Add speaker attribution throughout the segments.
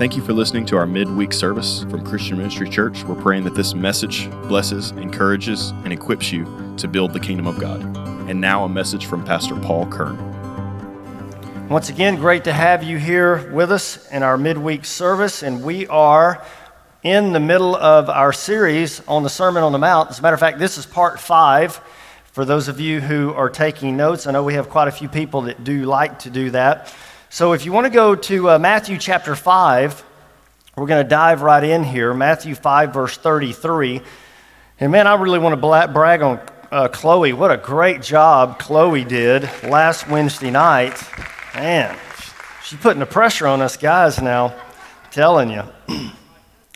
Speaker 1: Thank you for listening to our midweek service from Christian Ministry Church. We're praying that this message blesses, encourages, and equips you to build the kingdom of God. And now a message from Pastor Paul Kern.
Speaker 2: Once again, great to have you here with us in our midweek service. And we are in the middle of our series on the Sermon on the Mount. As a matter of fact, this is part five. For those of you who are taking notes, I know we have quite a few people that do like to do that. So if you want to go to uh, Matthew chapter 5, we're going to dive right in here. Matthew 5, verse 33. And man, I really want to brag on uh, Chloe. What a great job Chloe did last Wednesday night. Man, she's putting the pressure on us guys now, I'm telling you.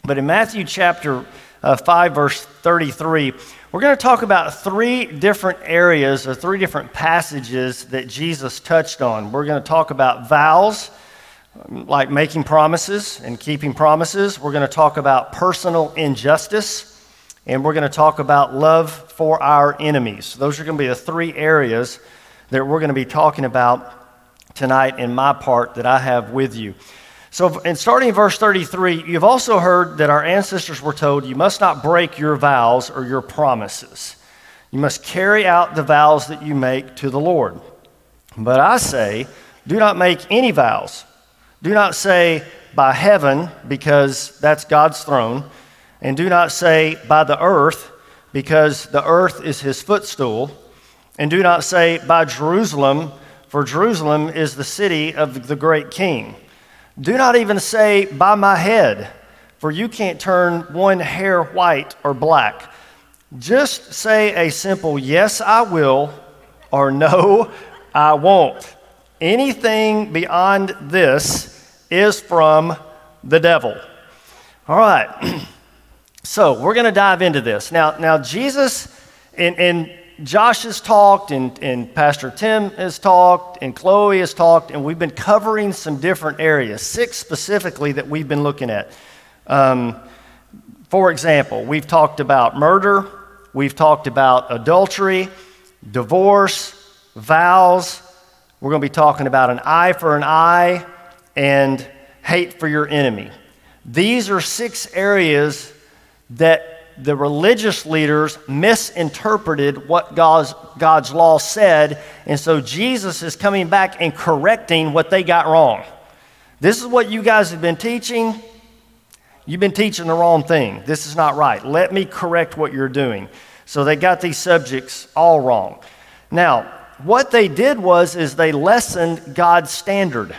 Speaker 2: but in Matthew chapter uh, 5, verse 33, we're going to talk about three different areas or three different passages that Jesus touched on. We're going to talk about vows, like making promises and keeping promises. We're going to talk about personal injustice, and we're going to talk about love for our enemies. Those are going to be the three areas that we're going to be talking about tonight in my part that I have with you. So, in starting in verse 33, you've also heard that our ancestors were told, You must not break your vows or your promises. You must carry out the vows that you make to the Lord. But I say, do not make any vows. Do not say, by heaven, because that's God's throne. And do not say, by the earth, because the earth is his footstool. And do not say, by Jerusalem, for Jerusalem is the city of the great king. Do not even say, By my head, for you can't turn one hair white or black. Just say a simple yes, I will, or no, I won't. Anything beyond this is from the devil. All right. so we're going to dive into this. Now, now Jesus, in, in Josh has talked, and, and Pastor Tim has talked, and Chloe has talked, and we've been covering some different areas, six specifically that we've been looking at. Um, for example, we've talked about murder, we've talked about adultery, divorce, vows. We're going to be talking about an eye for an eye and hate for your enemy. These are six areas that the religious leaders misinterpreted what God's, God's law said, and so Jesus is coming back and correcting what they got wrong. This is what you guys have been teaching. You've been teaching the wrong thing. This is not right. Let me correct what you're doing. So they got these subjects all wrong. Now, what they did was is they lessened God's standard.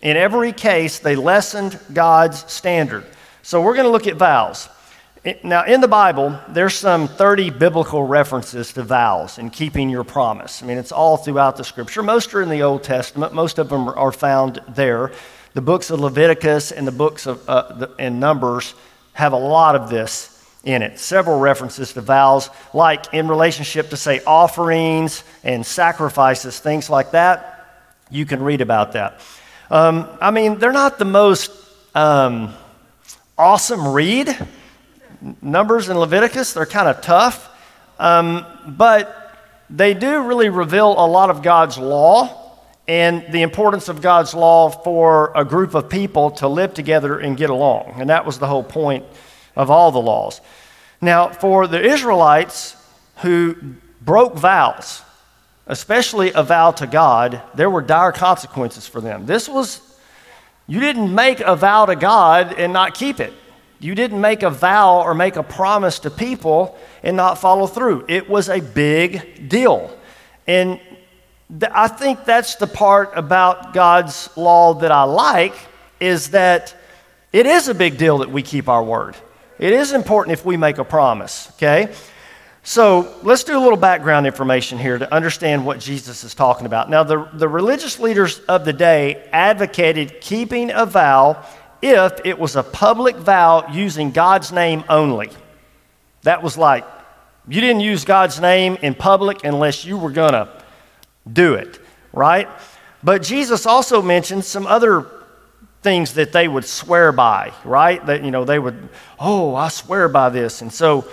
Speaker 2: In every case, they lessened God's standard. So we're going to look at vows. Now, in the Bible, there's some 30 biblical references to vows and keeping your promise. I mean, it's all throughout the scripture. Most are in the Old Testament, most of them are found there. The books of Leviticus and the books of uh, the, and Numbers have a lot of this in it. Several references to vows, like in relationship to, say, offerings and sacrifices, things like that. You can read about that. Um, I mean, they're not the most um, awesome read Numbers and Leviticus, they're kind of tough, um, but they do really reveal a lot of God's law and the importance of God's law for a group of people to live together and get along. And that was the whole point of all the laws. Now, for the Israelites who broke vows, especially a vow to God, there were dire consequences for them. This was, you didn't make a vow to God and not keep it. You didn't make a vow or make a promise to people and not follow through. It was a big deal. And th- I think that's the part about God's law that I like is that it is a big deal that we keep our word. It is important if we make a promise, okay? So let's do a little background information here to understand what Jesus is talking about. Now, the, the religious leaders of the day advocated keeping a vow if it was a public vow using God's name only. That was like, you didn't use God's name in public unless you were going to do it, right? But Jesus also mentioned some other things that they would swear by, right? That, you know, they would, oh, I swear by this. And so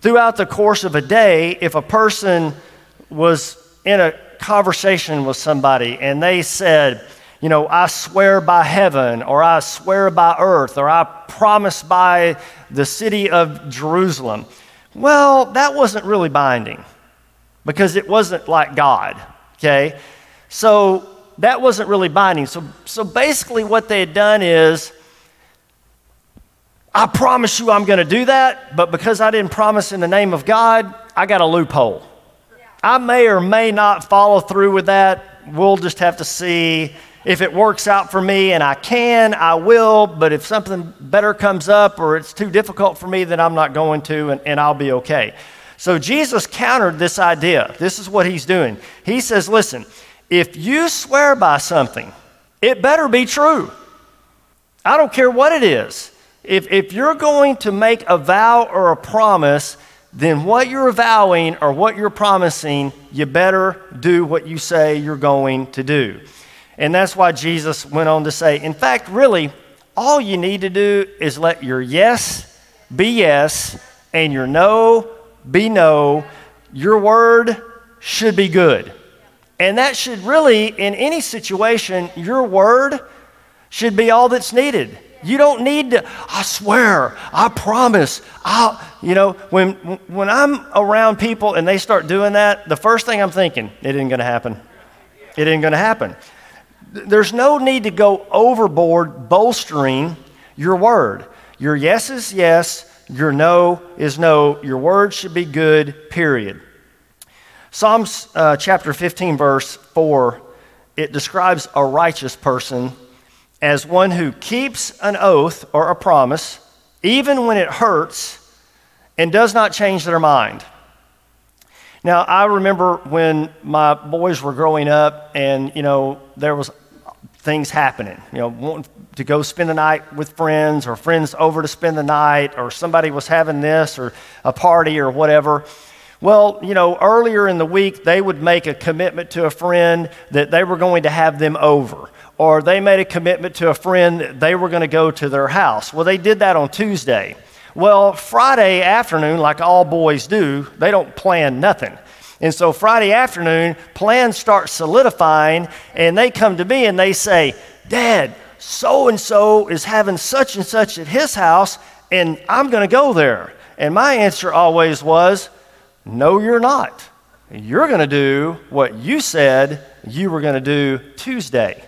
Speaker 2: throughout the course of a day, if a person was in a conversation with somebody and they said, you know, I swear by heaven, or I swear by earth, or I promise by the city of Jerusalem. Well, that wasn't really binding because it wasn't like God, okay? So that wasn't really binding. So, so basically, what they had done is, I promise you I'm going to do that, but because I didn't promise in the name of God, I got a loophole. I may or may not follow through with that. We'll just have to see if it works out for me and I can, I will, but if something better comes up or it's too difficult for me, then I'm not going to and, and I'll be okay. So Jesus countered this idea. This is what he's doing. He says, listen, if you swear by something, it better be true. I don't care what it is. If, if you're going to make a vow or a promise, then what you're vowing or what you're promising, you better do what you say you're going to do. And that's why Jesus went on to say, in fact, really, all you need to do is let your yes be yes and your no be no. Your word should be good. And that should really, in any situation, your word should be all that's needed. You don't need to, I swear, I promise. I'll, you know, when, when I'm around people and they start doing that, the first thing I'm thinking, it ain't to happen. It ain't to happen. There's no need to go overboard bolstering your word. Your yes is yes, your no is no. Your word should be good, period. Psalms uh, chapter 15, verse 4, it describes a righteous person as one who keeps an oath or a promise, even when it hurts, and does not change their mind. Now, I remember when my boys were growing up, and you know there was things happening. You know, wanting to go spend the night with friends, or friends over to spend the night, or somebody was having this, or a party, or whatever. Well, you know, earlier in the week, they would make a commitment to a friend that they were going to have them over or they made a commitment to a friend that they were going to go to their house. Well, they did that on Tuesday. Well, Friday afternoon, like all boys do, they don't plan nothing. And so Friday afternoon, plans start solidifying, and they come to me and they say, Dad, so and so is having such and such at his house, and I'm going to go there. And my answer always was, No, you're not. You're going to do what you said you were going to do Tuesday.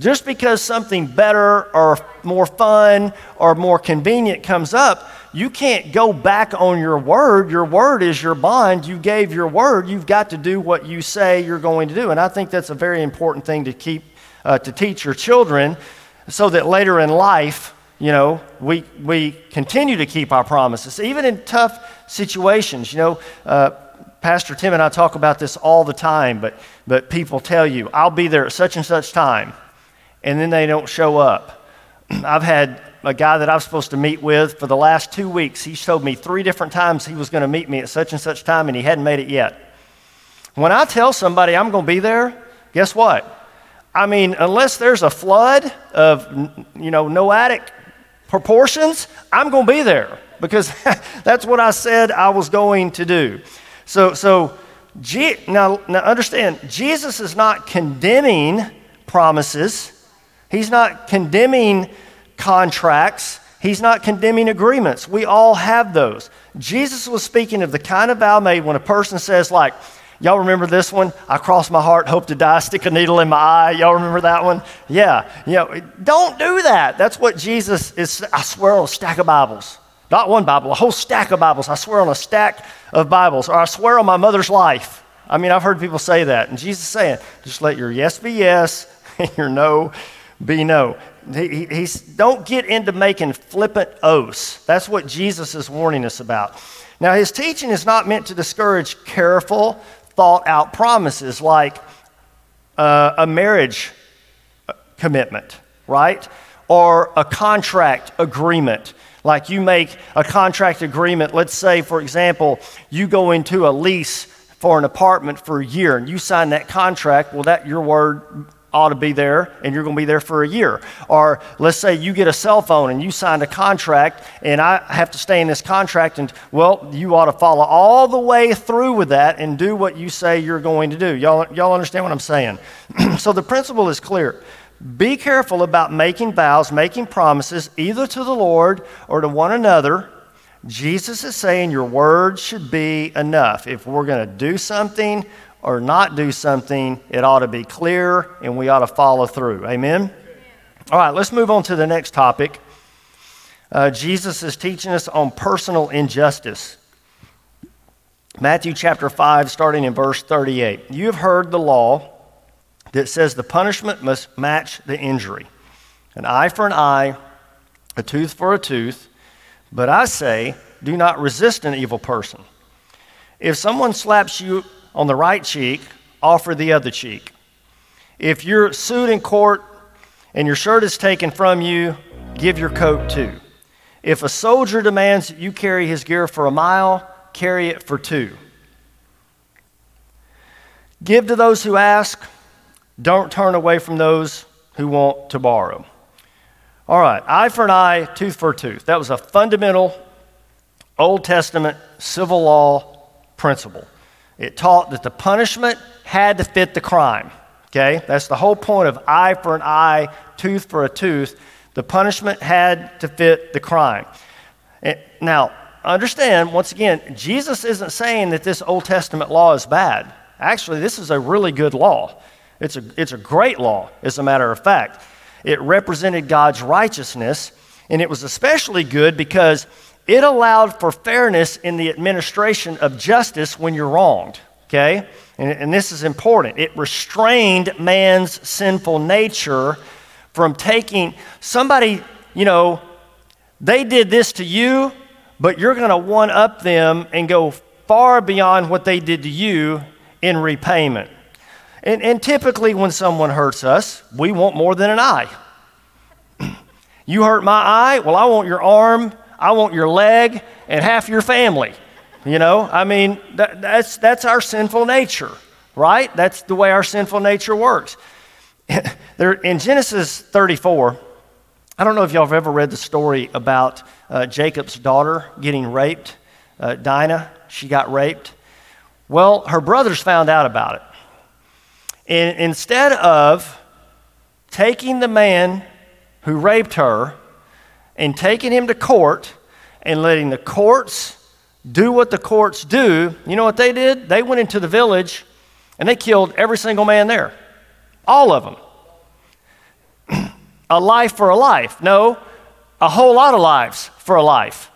Speaker 2: Just because something better or more fun or more convenient comes up, you can't go back on your word. Your word is your bond. You gave your word. You've got to do what you say you're going to do. And I think that's a very important thing to keep, uh, to teach your children so that later in life, you know, we, we continue to keep our promises, even in tough situations. You know, uh, Pastor Tim and I talk about this all the time, but, but people tell you, I'll be there at such and such time and then they don't show up. I've had a guy that I was supposed to meet with for the last two weeks. He told me three different times he was going to meet me at such and such time, and he hadn't made it yet. When I tell somebody I'm going to be there, guess what? I mean, unless there's a flood of, you know, noetic proportions, I'm going to be there because that's what I said I was going to do. So, so now, now understand, Jesus is not condemning promises. He's not condemning contracts. He's not condemning agreements. We all have those. Jesus was speaking of the kind of vow made when a person says, like, y'all remember this one? I cross my heart, hope to die, stick a needle in my eye. Y'all remember that one? Yeah. You know, don't do that. That's what Jesus is, I swear on a stack of Bibles. Not one Bible, a whole stack of Bibles. I swear on a stack of Bibles. Or I swear on my mother's life. I mean, I've heard people say that. And Jesus is saying, just let your yes be yes and your no be no. He, he's, don't get into making flippant oaths. That's what Jesus is warning us about. Now, his teaching is not meant to discourage careful, thought out promises like uh, a marriage commitment, right? Or a contract agreement. Like you make a contract agreement, let's say, for example, you go into a lease for an apartment for a year and you sign that contract, well, that your word ought to be there and you're going to be there for a year. Or let's say you get a cell phone and you signed a contract and I have to stay in this contract and well, you ought to follow all the way through with that and do what you say you're going to do. Y'all, y'all understand what I'm saying? so the principle is clear. be careful about making vows, making promises, either to the Lord or to one another. Jesus is saying your words should be enough. If we're going to do something or not do something, it ought to be clear and we ought to follow through. Amen? All right, let's move on to the next topic. Uh, Jesus is teaching us on personal injustice. Matthew chapter 5, starting in verse 38. You have heard the law that says the punishment must match the injury an eye for an eye, a tooth for a tooth. But I say, do not resist an evil person. If someone slaps you on the right cheek, offer the other cheek. If you're sued in court and your shirt is taken from you, give your coat too. If a soldier demands that you carry his gear for a mile, carry it for two. Give to those who ask don't turn away from those who want to borrow. All right, eye for an eye, tooth for a tooth. That was a fundamental Old Testament civil law principle. It taught that the punishment had to fit the crime. Okay? That's the whole point of eye for an eye, tooth for a tooth. The punishment had to fit the crime. Eh, now, understand, once again, Jesus isn't saying that this Old Testament law is bad. Actually, this is a really good law. It's a, it's a great law, as a matter of fact. It represented God's righteousness, and it was especially good because it allowed for fairness in the administration of justice when you're wronged, okay? And, and this is important. It restrained man's sinful nature from taking somebody, you know, they did this to you, but you're going to one up them and go far beyond what they did to you in repayment. And, and typically, when someone hurts us, we want more than an eye. you hurt my eye, well, I want your arm, I want your leg, and half your family. You know, I mean, that, that's, that's our sinful nature, right? That's the way our sinful nature works. there, in Genesis 34, I don't know if y'all have ever read the story about uh, Jacob's daughter getting raped, uh, Dinah. She got raped. Well, her brothers found out about it. And instead of taking the man who raped her and taking him to court and letting the courts do what the courts do, you know what they did? They went into the village and they killed every single man there. All of them. a life for a life. No, a whole lot of lives for a life.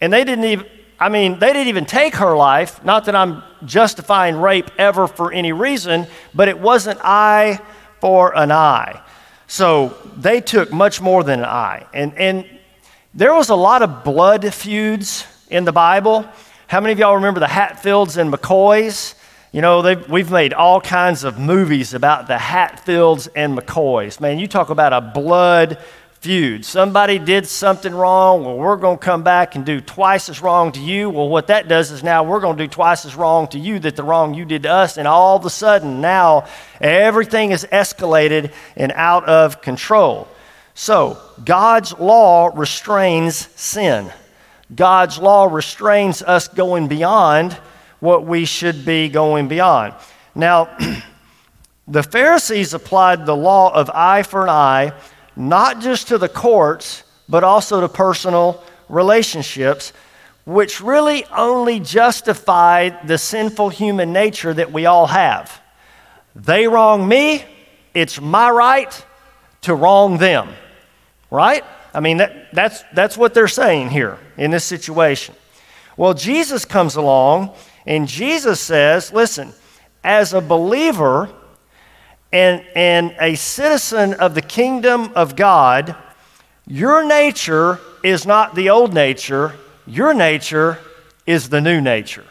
Speaker 2: And they didn't even, I mean, they didn't even take her life. Not that I'm justifying rape ever for any reason, but it wasn't eye for an eye. So they took much more than an eye. And, and there was a lot of blood feuds in the Bible. How many of y'all remember the Hatfields and McCoys? You know, we've made all kinds of movies about the Hatfields and McCoys. Man, you talk about a blood feud. Somebody did something wrong, well, we're going to come back and do twice as wrong to you. Well, what that does is now we're going to do twice as wrong to you that the wrong you did to us. And all of a sudden, now everything is escalated and out of control. So, God's law restrains sin. God's law restrains us going beyond what we should be going beyond. Now, the Pharisees applied the law of eye for an eye not just to the courts, but also to personal relationships, which really only justified the sinful human nature that we all have. They wrong me, it's my right to wrong them, right? I mean, that, that's, that's what they're saying here in this situation. Well, Jesus comes along and Jesus says, listen, as a believer, and, and a citizen of the kingdom of God, your nature is not the old nature, your nature is the new nature.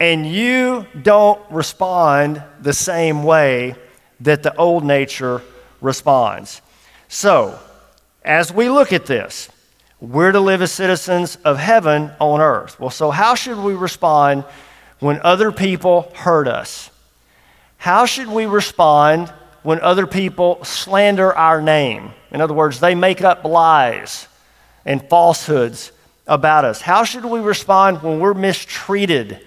Speaker 2: And you don't respond the same way that the old nature responds. So, as we look at this, we're to live as citizens of heaven on earth. Well, so how should we respond when other people hurt us? How should we respond when other people slander our name? In other words, they make up lies and falsehoods about us. How should we respond when we're mistreated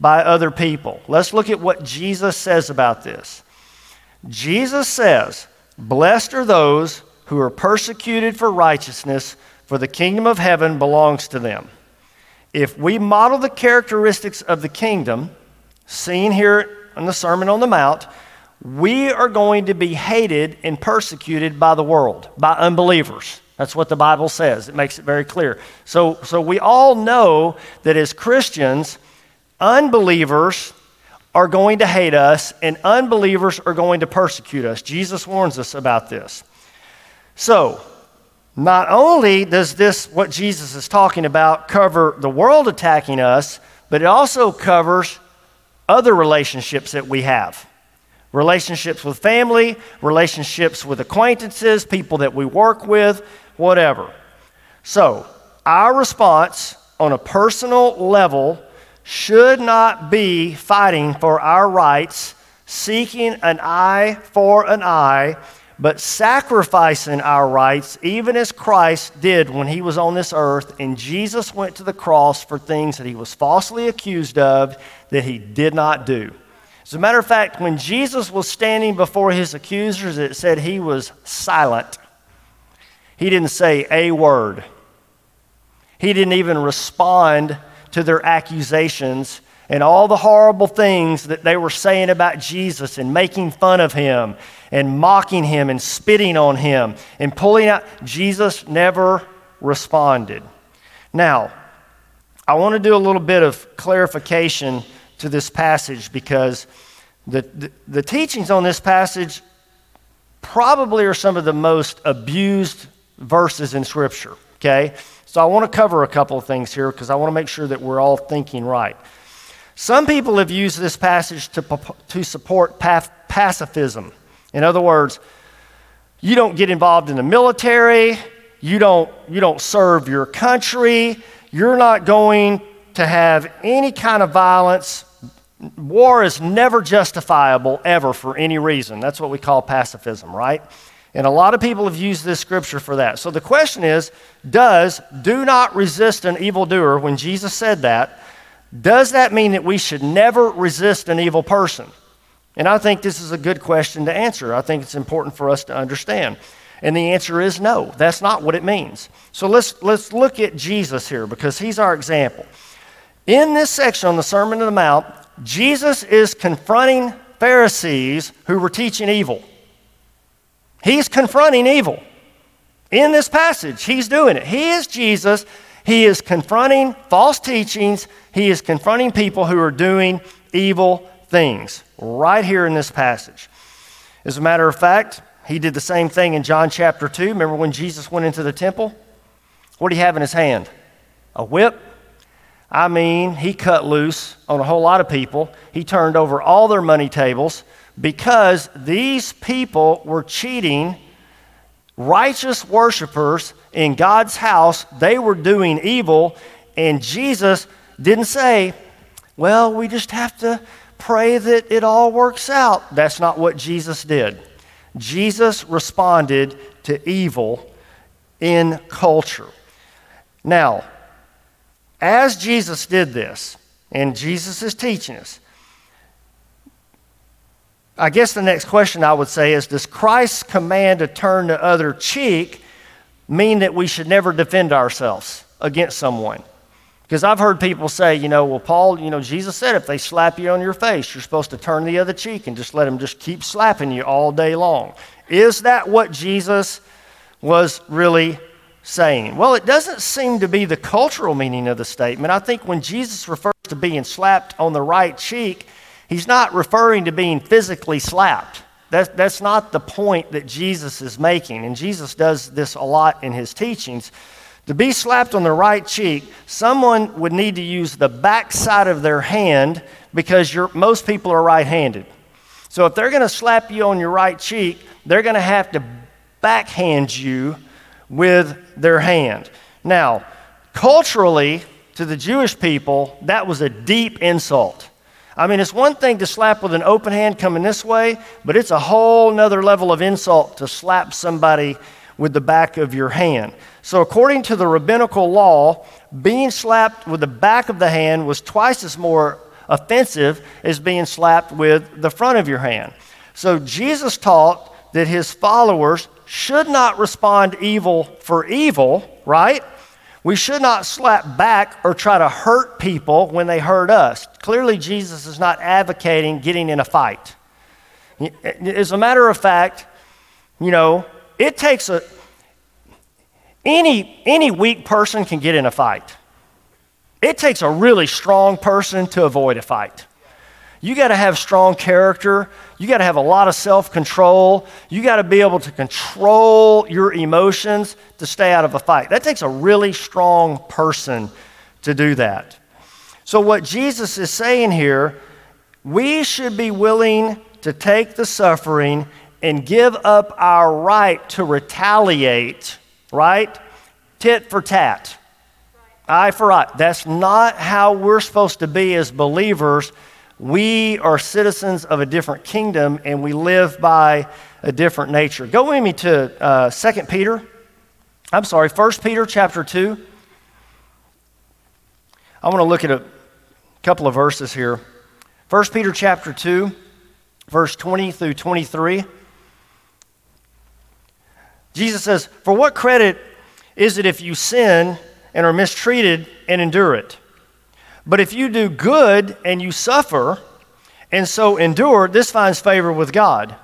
Speaker 2: by other people? Let's look at what Jesus says about this. Jesus says, Blessed are those who are persecuted for righteousness, for the kingdom of heaven belongs to them. If we model the characteristics of the kingdom, seen here in the Sermon on the Mount, we are going to be hated and persecuted by the world, by unbelievers. That's what the Bible says. It makes it very clear. So, so we all know that as Christians, unbelievers are going to hate us and unbelievers are going to persecute us. Jesus warns us about this. So, not only does this, what Jesus is talking about, cover the world attacking us, but it also covers other relationships that we have relationships with family, relationships with acquaintances, people that we work with, whatever. So, our response on a personal level should not be fighting for our rights, seeking an eye for an eye, but sacrificing our rights, even as Christ did when he was on this earth, and Jesus went to the cross for things that he was falsely accused of that he did not do. As a matter of fact, when Jesus was standing before his accusers, it said he was silent. He didn't say a word. He didn't even respond to their accusations and all the horrible things that they were saying about Jesus and making fun of him and mocking him and spitting on him and pulling out. Jesus never responded. Now, I want to do a little bit of clarification to this passage because the, the, the teachings on this passage probably are some of the most abused verses in Scripture, okay? So I want to cover a couple of things here because I want to make sure that we're all thinking right. Some people have used this passage to, to support pacifism. In other words, you don't get involved in the military, you don't, you don't serve your country, you're not going to have any kind of violence. War is never justifiable ever for any reason. That's what we call pacifism, right? And a lot of people have used this scripture for that. So the question is Does do not resist an evildoer, when Jesus said that, does that mean that we should never resist an evil person? And I think this is a good question to answer. I think it's important for us to understand. And the answer is no, that's not what it means. So let's, let's look at Jesus here because he's our example. In this section on the Sermon on the Mount, Jesus is confronting Pharisees who were teaching evil. He's confronting evil. In this passage, he's doing it. He is Jesus. He is confronting false teachings. He is confronting people who are doing evil things right here in this passage. As a matter of fact, he did the same thing in John chapter 2. Remember when Jesus went into the temple? What did he have in his hand? A whip? I mean, he cut loose on a whole lot of people. He turned over all their money tables because these people were cheating righteous worshipers in God's house. They were doing evil, and Jesus didn't say, Well, we just have to pray that it all works out. That's not what Jesus did. Jesus responded to evil in culture. Now, as Jesus did this, and Jesus is teaching us, I guess the next question I would say is Does Christ's command to turn the other cheek mean that we should never defend ourselves against someone? Because I've heard people say, you know, well, Paul, you know, Jesus said if they slap you on your face, you're supposed to turn the other cheek and just let them just keep slapping you all day long. Is that what Jesus was really saying? Well, it doesn't seem to be the cultural meaning of the statement. I think when Jesus refers to being slapped on the right cheek, he's not referring to being physically slapped. That's, that's not the point that Jesus is making. And Jesus does this a lot in his teachings. To be slapped on the right cheek, someone would need to use the back side of their hand because most people are right handed. So if they're going to slap you on your right cheek, they're going to have to backhand you with their hand. Now, culturally, to the Jewish people, that was a deep insult. I mean, it's one thing to slap with an open hand coming this way, but it's a whole nother level of insult to slap somebody with the back of your hand. So, according to the rabbinical law, being slapped with the back of the hand was twice as more offensive as being slapped with the front of your hand. So, Jesus taught that his followers should not respond evil for evil, right? We should not slap back or try to hurt people when they hurt us. Clearly, Jesus is not advocating getting in a fight. As a matter of fact, you know, it takes a any any weak person can get in a fight. It takes a really strong person to avoid a fight. You got to have strong character. You got to have a lot of self control. You got to be able to control your emotions to stay out of a fight. That takes a really strong person to do that. So, what Jesus is saying here, we should be willing to take the suffering and give up our right to retaliate, right? Tit for tat, eye for eye. That's not how we're supposed to be as believers we are citizens of a different kingdom and we live by a different nature. Go with me to uh, 2 Peter. I'm sorry, 1 Peter chapter 2. I want to look at a couple of verses here. 1 Peter chapter 2, verse 20 through 23. Jesus says, For what credit is it if you sin and are mistreated and endure it? But if you do good and you suffer, and so endure, this finds favor with God.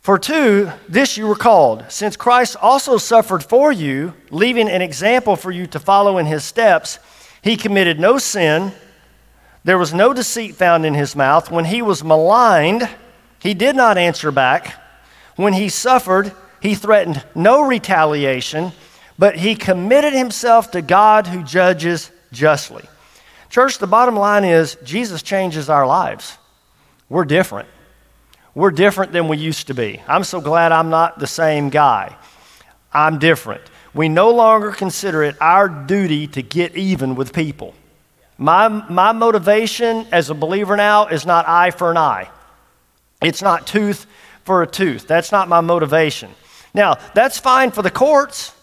Speaker 2: For to, this you were called, since Christ also suffered for you, leaving an example for you to follow in his steps. He committed no sin. There was no deceit found in his mouth. When he was maligned, he did not answer back. When he suffered, he threatened no retaliation, but he committed himself to God who judges justly. Church, the bottom line is Jesus changes our lives. We're different. We're different than we used to be. I'm so glad I'm not the same guy. I'm different. We no longer consider it our duty to get even with people. My, my motivation as a believer now is not eye for an eye, it's not tooth for a tooth. That's not my motivation. Now, that's fine for the courts.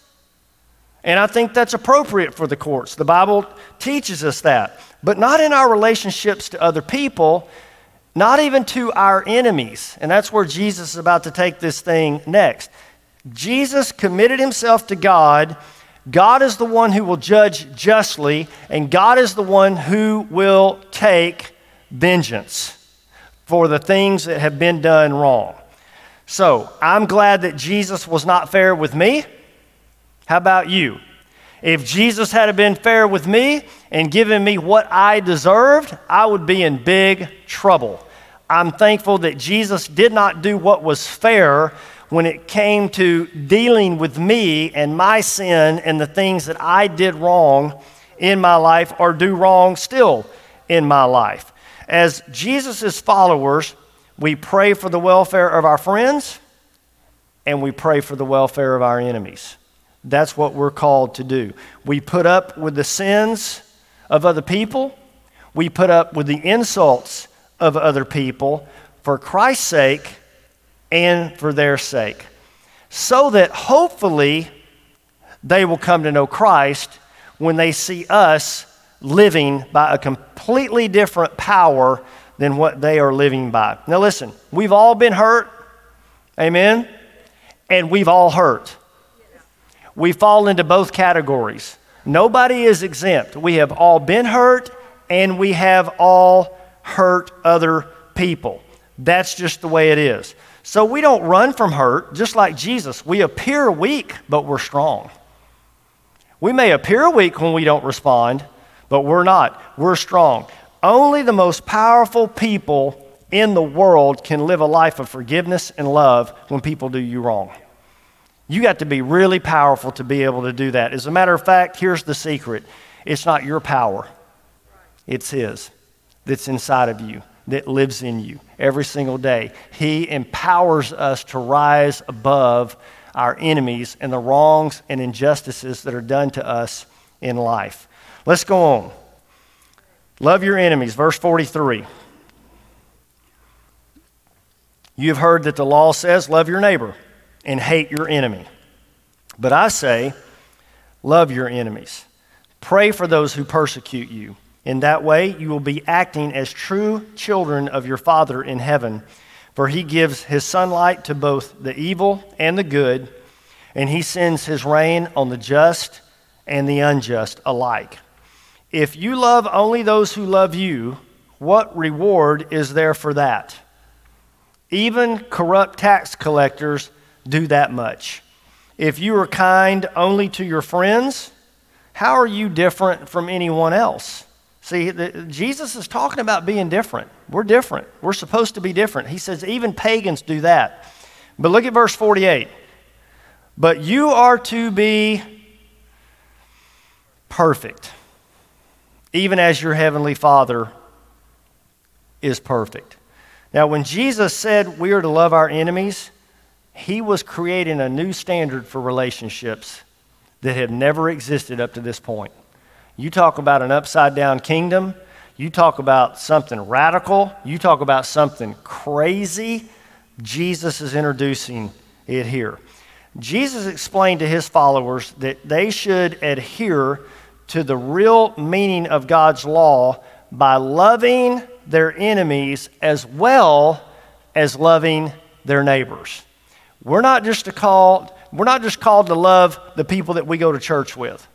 Speaker 2: And I think that's appropriate for the courts. The Bible teaches us that. But not in our relationships to other people, not even to our enemies. And that's where Jesus is about to take this thing next. Jesus committed himself to God. God is the one who will judge justly, and God is the one who will take vengeance for the things that have been done wrong. So I'm glad that Jesus was not fair with me. How about you? If Jesus had been fair with me and given me what I deserved, I would be in big trouble. I'm thankful that Jesus did not do what was fair when it came to dealing with me and my sin and the things that I did wrong in my life or do wrong still in my life. As Jesus' followers, we pray for the welfare of our friends and we pray for the welfare of our enemies. That's what we're called to do. We put up with the sins of other people, we put up with the insults of other people for Christ's sake and for their sake, so that hopefully they will come to know Christ when they see us living by a completely different power than what they are living by. Now, listen, we've all been hurt, amen? And we've all hurt we fall into both categories. Nobody is exempt. We have all been hurt and we have all hurt other people. That's just the way it is. So we don't run from hurt, just like Jesus. We appear weak, but we're strong. We may appear weak when we don't respond, but we're not. We're strong. Only the most powerful people in the world can live a life of forgiveness and love when people do you wrong. You got to be really powerful to be able to do that. As a matter of fact, here's the secret it's not your power, it's His that's inside of you, that lives in you every single day. He empowers us to rise above our enemies and the wrongs and injustices that are done to us in life. Let's go on. Love your enemies, verse 43. You have heard that the law says, Love your neighbor and hate your enemy. But I say, love your enemies. Pray for those who persecute you. In that way, you will be acting as true children of your Father in heaven. For he gives his sunlight to both the evil and the good, and he sends his rain on the just and the unjust alike. If you love only those who love you, what reward is there for that? Even corrupt tax collectors do that much. If you are kind only to your friends, how are you different from anyone else? See, the, Jesus is talking about being different. We're different. We're supposed to be different. He says even pagans do that. But look at verse 48. But you are to be perfect, even as your heavenly Father is perfect. Now, when Jesus said we are to love our enemies, he was creating a new standard for relationships that have never existed up to this point. You talk about an upside down kingdom, you talk about something radical, you talk about something crazy. Jesus is introducing it here. Jesus explained to his followers that they should adhere to the real meaning of God's law by loving their enemies as well as loving their neighbors. We're not just to call, we're not just called to love the people that we go to church with.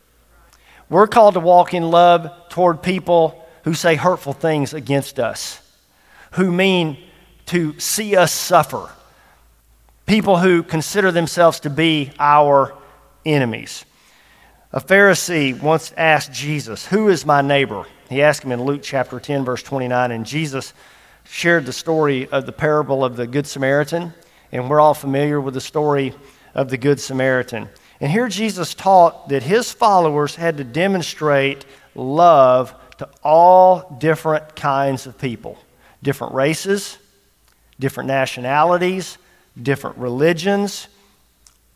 Speaker 2: We're called to walk in love toward people who say hurtful things against us, who mean to see us suffer, people who consider themselves to be our enemies. A Pharisee once asked Jesus, Who is my neighbor? He asked him in Luke chapter 10, verse 29, and Jesus shared the story of the parable of the Good Samaritan, and we're all familiar with the story of the Good Samaritan. And here Jesus taught that his followers had to demonstrate love to all different kinds of people different races, different nationalities, different religions,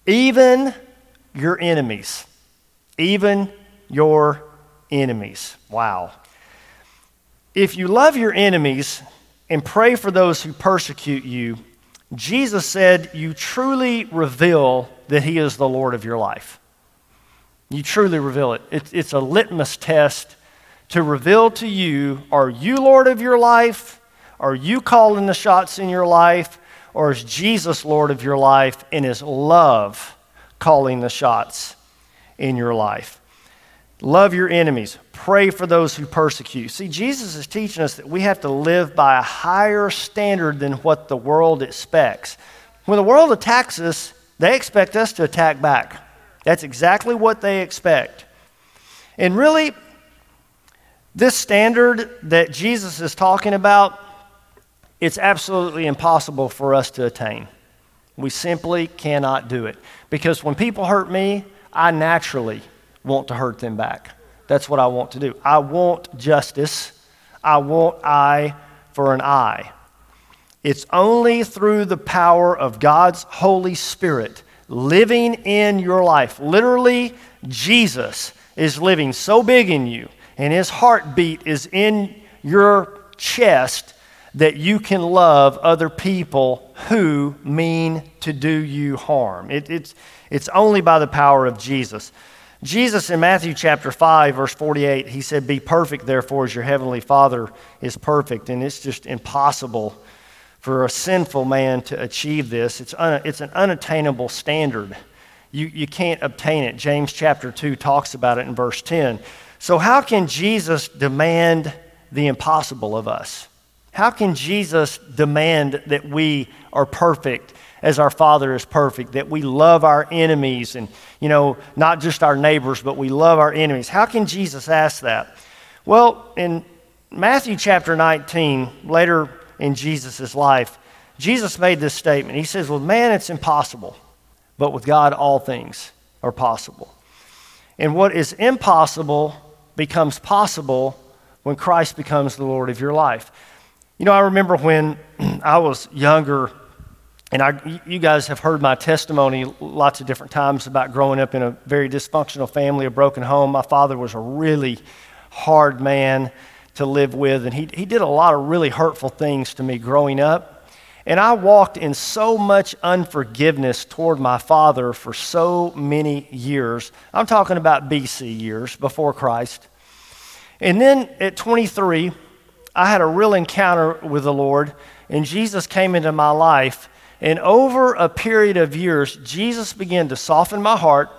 Speaker 2: even your enemies even your enemies. Wow. If you love your enemies and pray for those who persecute you, Jesus said you truly reveal that He is the Lord of your life. You truly reveal it. It's a litmus test to reveal to you are you Lord of your life? Are you calling the shots in your life? Or is Jesus Lord of your life and is love calling the shots in your life. Love your enemies. Pray for those who persecute. See, Jesus is teaching us that we have to live by a higher standard than what the world expects. When the world attacks us, they expect us to attack back. That's exactly what they expect. And really, this standard that Jesus is talking about, it's absolutely impossible for us to attain. We simply cannot do it. Because when people hurt me, I naturally want to hurt them back. That's what I want to do. I want justice. I want eye for an eye. It's only through the power of God's Holy Spirit living in your life. Literally, Jesus is living so big in you, and his heartbeat is in your chest that you can love other people who mean to do you harm. It, it's, it's only by the power of Jesus. Jesus in Matthew chapter 5, verse 48, he said, Be perfect, therefore, as your heavenly Father is perfect. And it's just impossible for a sinful man to achieve this. It's, un, it's an unattainable standard. You, you can't obtain it. James chapter 2 talks about it in verse 10. So, how can Jesus demand the impossible of us? How can Jesus demand that we are perfect as our Father is perfect, that we love our enemies and, you know, not just our neighbors, but we love our enemies. How can Jesus ask that? Well, in Matthew chapter 19, later in Jesus' life, Jesus made this statement. He says, With man, it's impossible, but with God, all things are possible. And what is impossible becomes possible when Christ becomes the Lord of your life. You know, I remember when I was younger and I, you guys have heard my testimony lots of different times about growing up in a very dysfunctional family, a broken home. My father was a really hard man to live with, and he, he did a lot of really hurtful things to me growing up. And I walked in so much unforgiveness toward my father for so many years. I'm talking about BC years, before Christ. And then at 23, I had a real encounter with the Lord and Jesus came into my life. And over a period of years, Jesus began to soften my heart,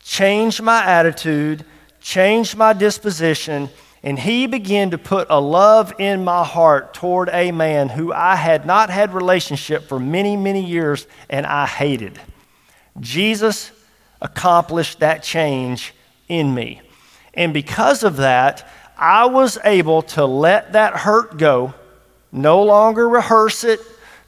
Speaker 2: change my attitude, change my disposition, and he began to put a love in my heart toward a man who I had not had relationship for many, many years and I hated. Jesus accomplished that change in me. And because of that, I was able to let that hurt go, no longer rehearse it,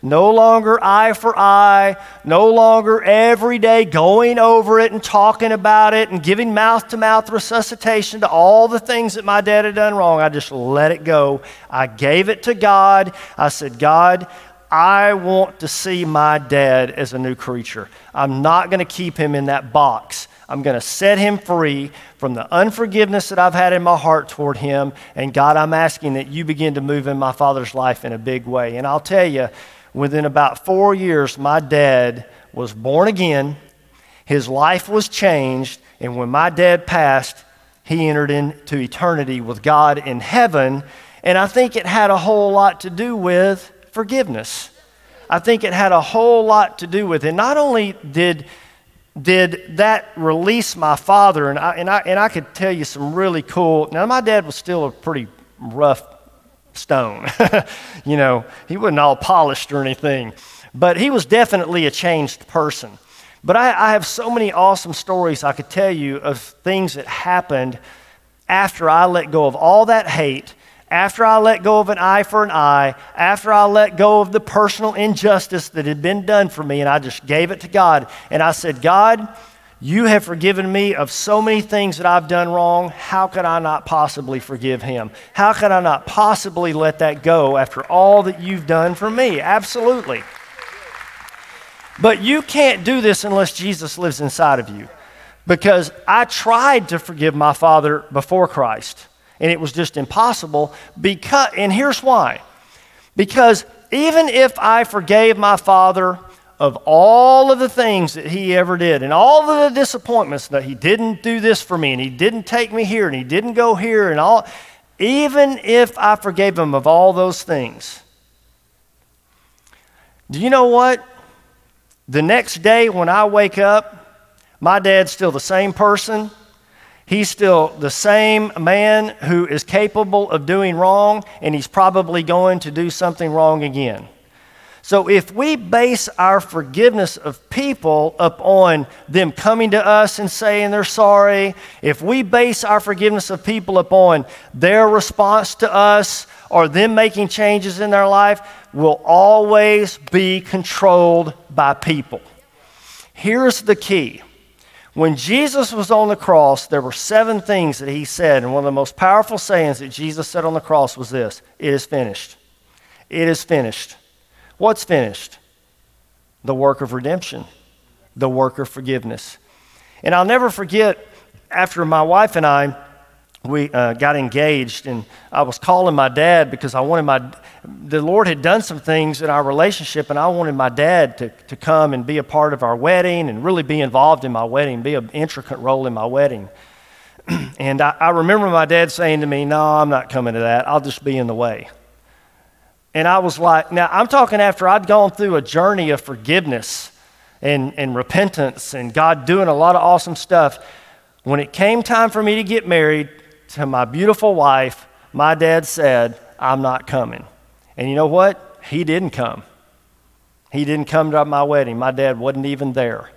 Speaker 2: no longer eye for eye, no longer every day going over it and talking about it and giving mouth to mouth resuscitation to all the things that my dad had done wrong. I just let it go. I gave it to God. I said, God, I want to see my dad as a new creature. I'm not going to keep him in that box. I'm going to set him free from the unforgiveness that I've had in my heart toward him. And God, I'm asking that you begin to move in my father's life in a big way. And I'll tell you, Within about four years, my dad was born again. His life was changed. And when my dad passed, he entered into eternity with God in heaven. And I think it had a whole lot to do with forgiveness. I think it had a whole lot to do with it. Not only did, did that release my father, and I, and, I, and I could tell you some really cool. Now, my dad was still a pretty rough stone. you know, he wasn't all polished or anything, but he was definitely a changed person. But I, I, have so many awesome stories I could tell you of things that happened after I let go of all that hate, after I let go of an eye for an eye, after I let go of the personal injustice that had been done for me, and I just gave it to God. And I said, God, you have forgiven me of so many things that I've done wrong. How could I not possibly forgive him? How could I not possibly let that go after all that you've done for me? Absolutely. But you can't do this unless Jesus lives inside of you. Because I tried to forgive my father before Christ, and it was just impossible. Because, and here's why. Because even if I forgave my father of all of the things that he ever did and all of the disappointments that he didn't do this for me and he didn't take me here and he didn't go here and all, even if I forgave him of all those things, do you know what? The next day when I wake up, my dad's still the same person. He's still the same man who is capable of doing wrong, and he's probably going to do something wrong again. So if we base our forgiveness of people upon them coming to us and saying they're sorry, if we base our forgiveness of people upon their response to us or them making changes in their life, we'll always be controlled by people. Here's the key. When Jesus was on the cross, there were seven things that he said, and one of the most powerful sayings that Jesus said on the cross was this It is finished. It is finished. What's finished? The work of redemption, the work of forgiveness. And I'll never forget after my wife and I we uh, got engaged and i was calling my dad because i wanted my the lord had done some things in our relationship and i wanted my dad to, to come and be a part of our wedding and really be involved in my wedding be an intricate role in my wedding and I, I remember my dad saying to me no i'm not coming to that i'll just be in the way and I was like, now I'm talking after I'd gone through a journey of forgiveness and, and repentance and God doing a lot of awesome stuff. When it came time for me to get married to my beautiful wife, my dad said, I'm not coming. And you know what? He didn't come. He didn't come to my wedding. My dad wasn't even there.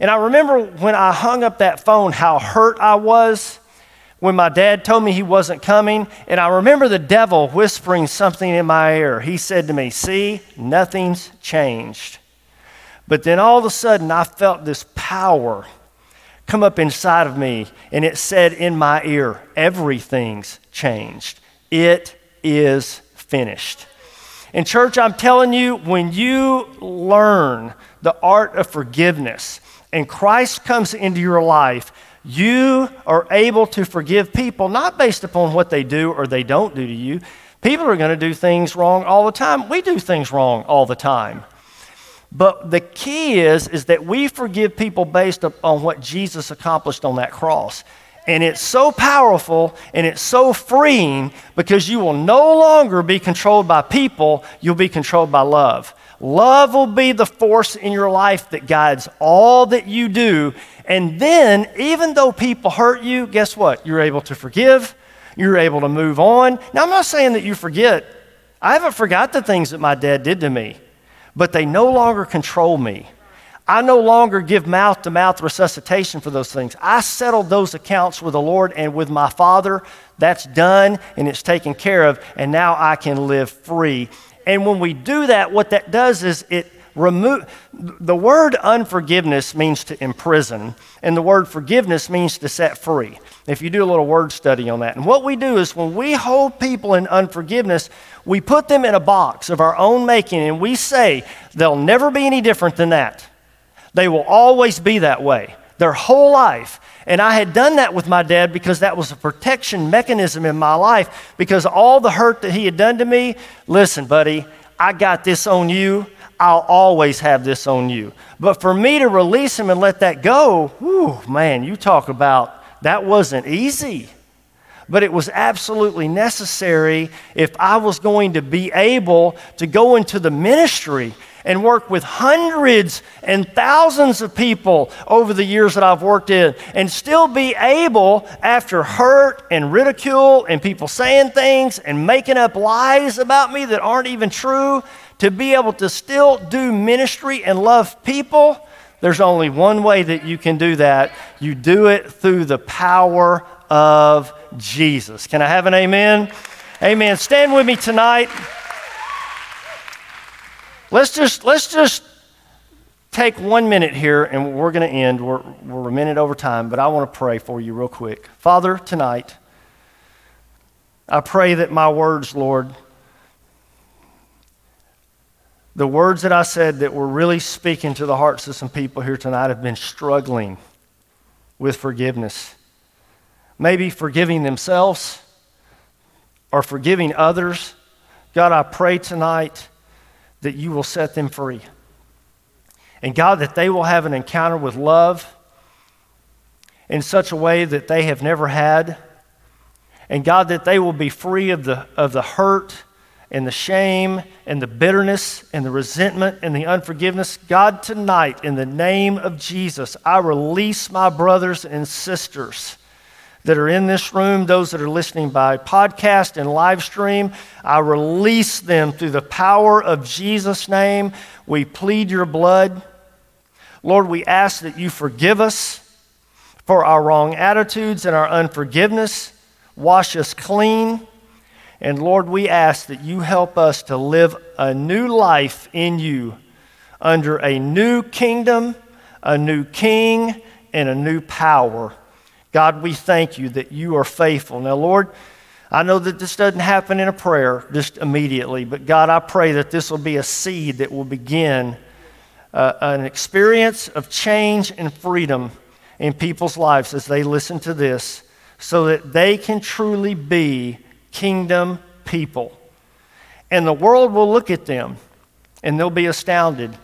Speaker 2: And I remember when I hung up that phone, how hurt I was when my dad told me he wasn't coming, and I remember the devil whispering something in my ear. He said to me, See, nothing's changed. But then all of a sudden, I felt this power come up inside of me, and it said in my ear, Everything's changed. It is finished. And, church, I'm telling you, when you learn the art of forgiveness and Christ comes into your life, you are able to forgive people not based upon what they do or they don't do to you. People are going to do things wrong all the time. We do things wrong all the time. But the key is, is that we forgive people based on what Jesus accomplished on that cross. And it's so powerful and it's so freeing because you will no longer be controlled by people, you'll be controlled by love. Love will be the force in your life that guides all that you do. And then, even though people hurt you, guess what? You're able to forgive, you're able to move on. Now, I'm not saying that you forget. I haven't forgot the things that my dad did to me, but they no longer control me. I no longer give mouth to mouth resuscitation for those things. I settled those accounts with the Lord and with my Father. That's done and it's taken care of, and now I can live free. And when we do that, what that does is it remove the word unforgiveness means to imprison, and the word forgiveness means to set free. If you do a little word study on that. And what we do is when we hold people in unforgiveness, we put them in a box of our own making and we say they'll never be any different than that. They will always be that way, their whole life. And I had done that with my dad because that was a protection mechanism in my life because all the hurt that he had done to me, listen, buddy, I got this on you. I'll always have this on you. But for me to release him and let that go, whew, man, you talk about that wasn't easy. But it was absolutely necessary if I was going to be able to go into the ministry and worked with hundreds and thousands of people over the years that I've worked in and still be able, after hurt and ridicule and people saying things and making up lies about me that aren't even true, to be able to still do ministry and love people. There's only one way that you can do that. You do it through the power of Jesus. Can I have an amen? Amen. Stand with me tonight. Let's just, let's just take one minute here and we're going to end. We're, we're a minute over time, but I want to pray for you real quick. Father, tonight, I pray that my words, Lord, the words that I said that were really speaking to the hearts of some people here tonight have been struggling with forgiveness. Maybe forgiving themselves or forgiving others. God, I pray tonight that you will set them free. And God, that they will have an encounter with love in such a way that they have never had. And God, that they will be free of the, of the hurt and the shame and the bitterness and the resentment and the unforgiveness. God, tonight, in the name of Jesus, I release my brothers and sisters that are in this room, those that are listening by podcast and live stream. I release them through the power of Jesus' name. We plead your blood. Lord, we ask that you forgive us for our wrong attitudes and our unforgiveness. Wash us clean. And Lord, we ask that you help us to live a new life in you under a new kingdom, a new king, and a new power. God, we thank you that you are faithful. Now, Lord, I know that this doesn't happen in a prayer just immediately, but God, I pray that this will be a seed that will begin uh, an experience of change and freedom in people's lives as they listen to this so that they can truly be kingdom people. And the world will look at them and they'll be astounded.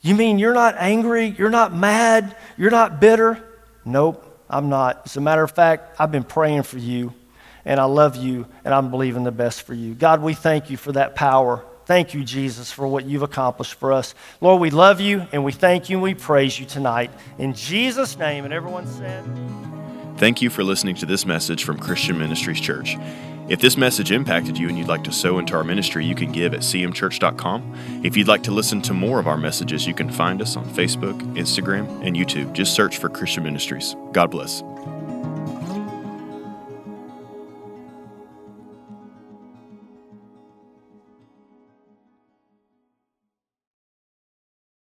Speaker 2: You mean you're not angry? You're not mad? You're not bitter? Nope. I'm not. As a matter of fact, I've been praying for you, and I love you, and I'm believing the best for you. God, we thank you for that power. Thank you, Jesus, for what you've accomplished for us. Lord, we love you, and we thank you, and we praise you tonight. In Jesus' name, and everyone said,
Speaker 1: Thank you for listening to this message from Christian Ministries Church. If this message impacted you and you'd like to sow into our ministry, you can give at cmchurch.com. If you'd like to listen to more of our messages, you can find us on Facebook, Instagram, and YouTube. Just search for Christian Ministries. God bless.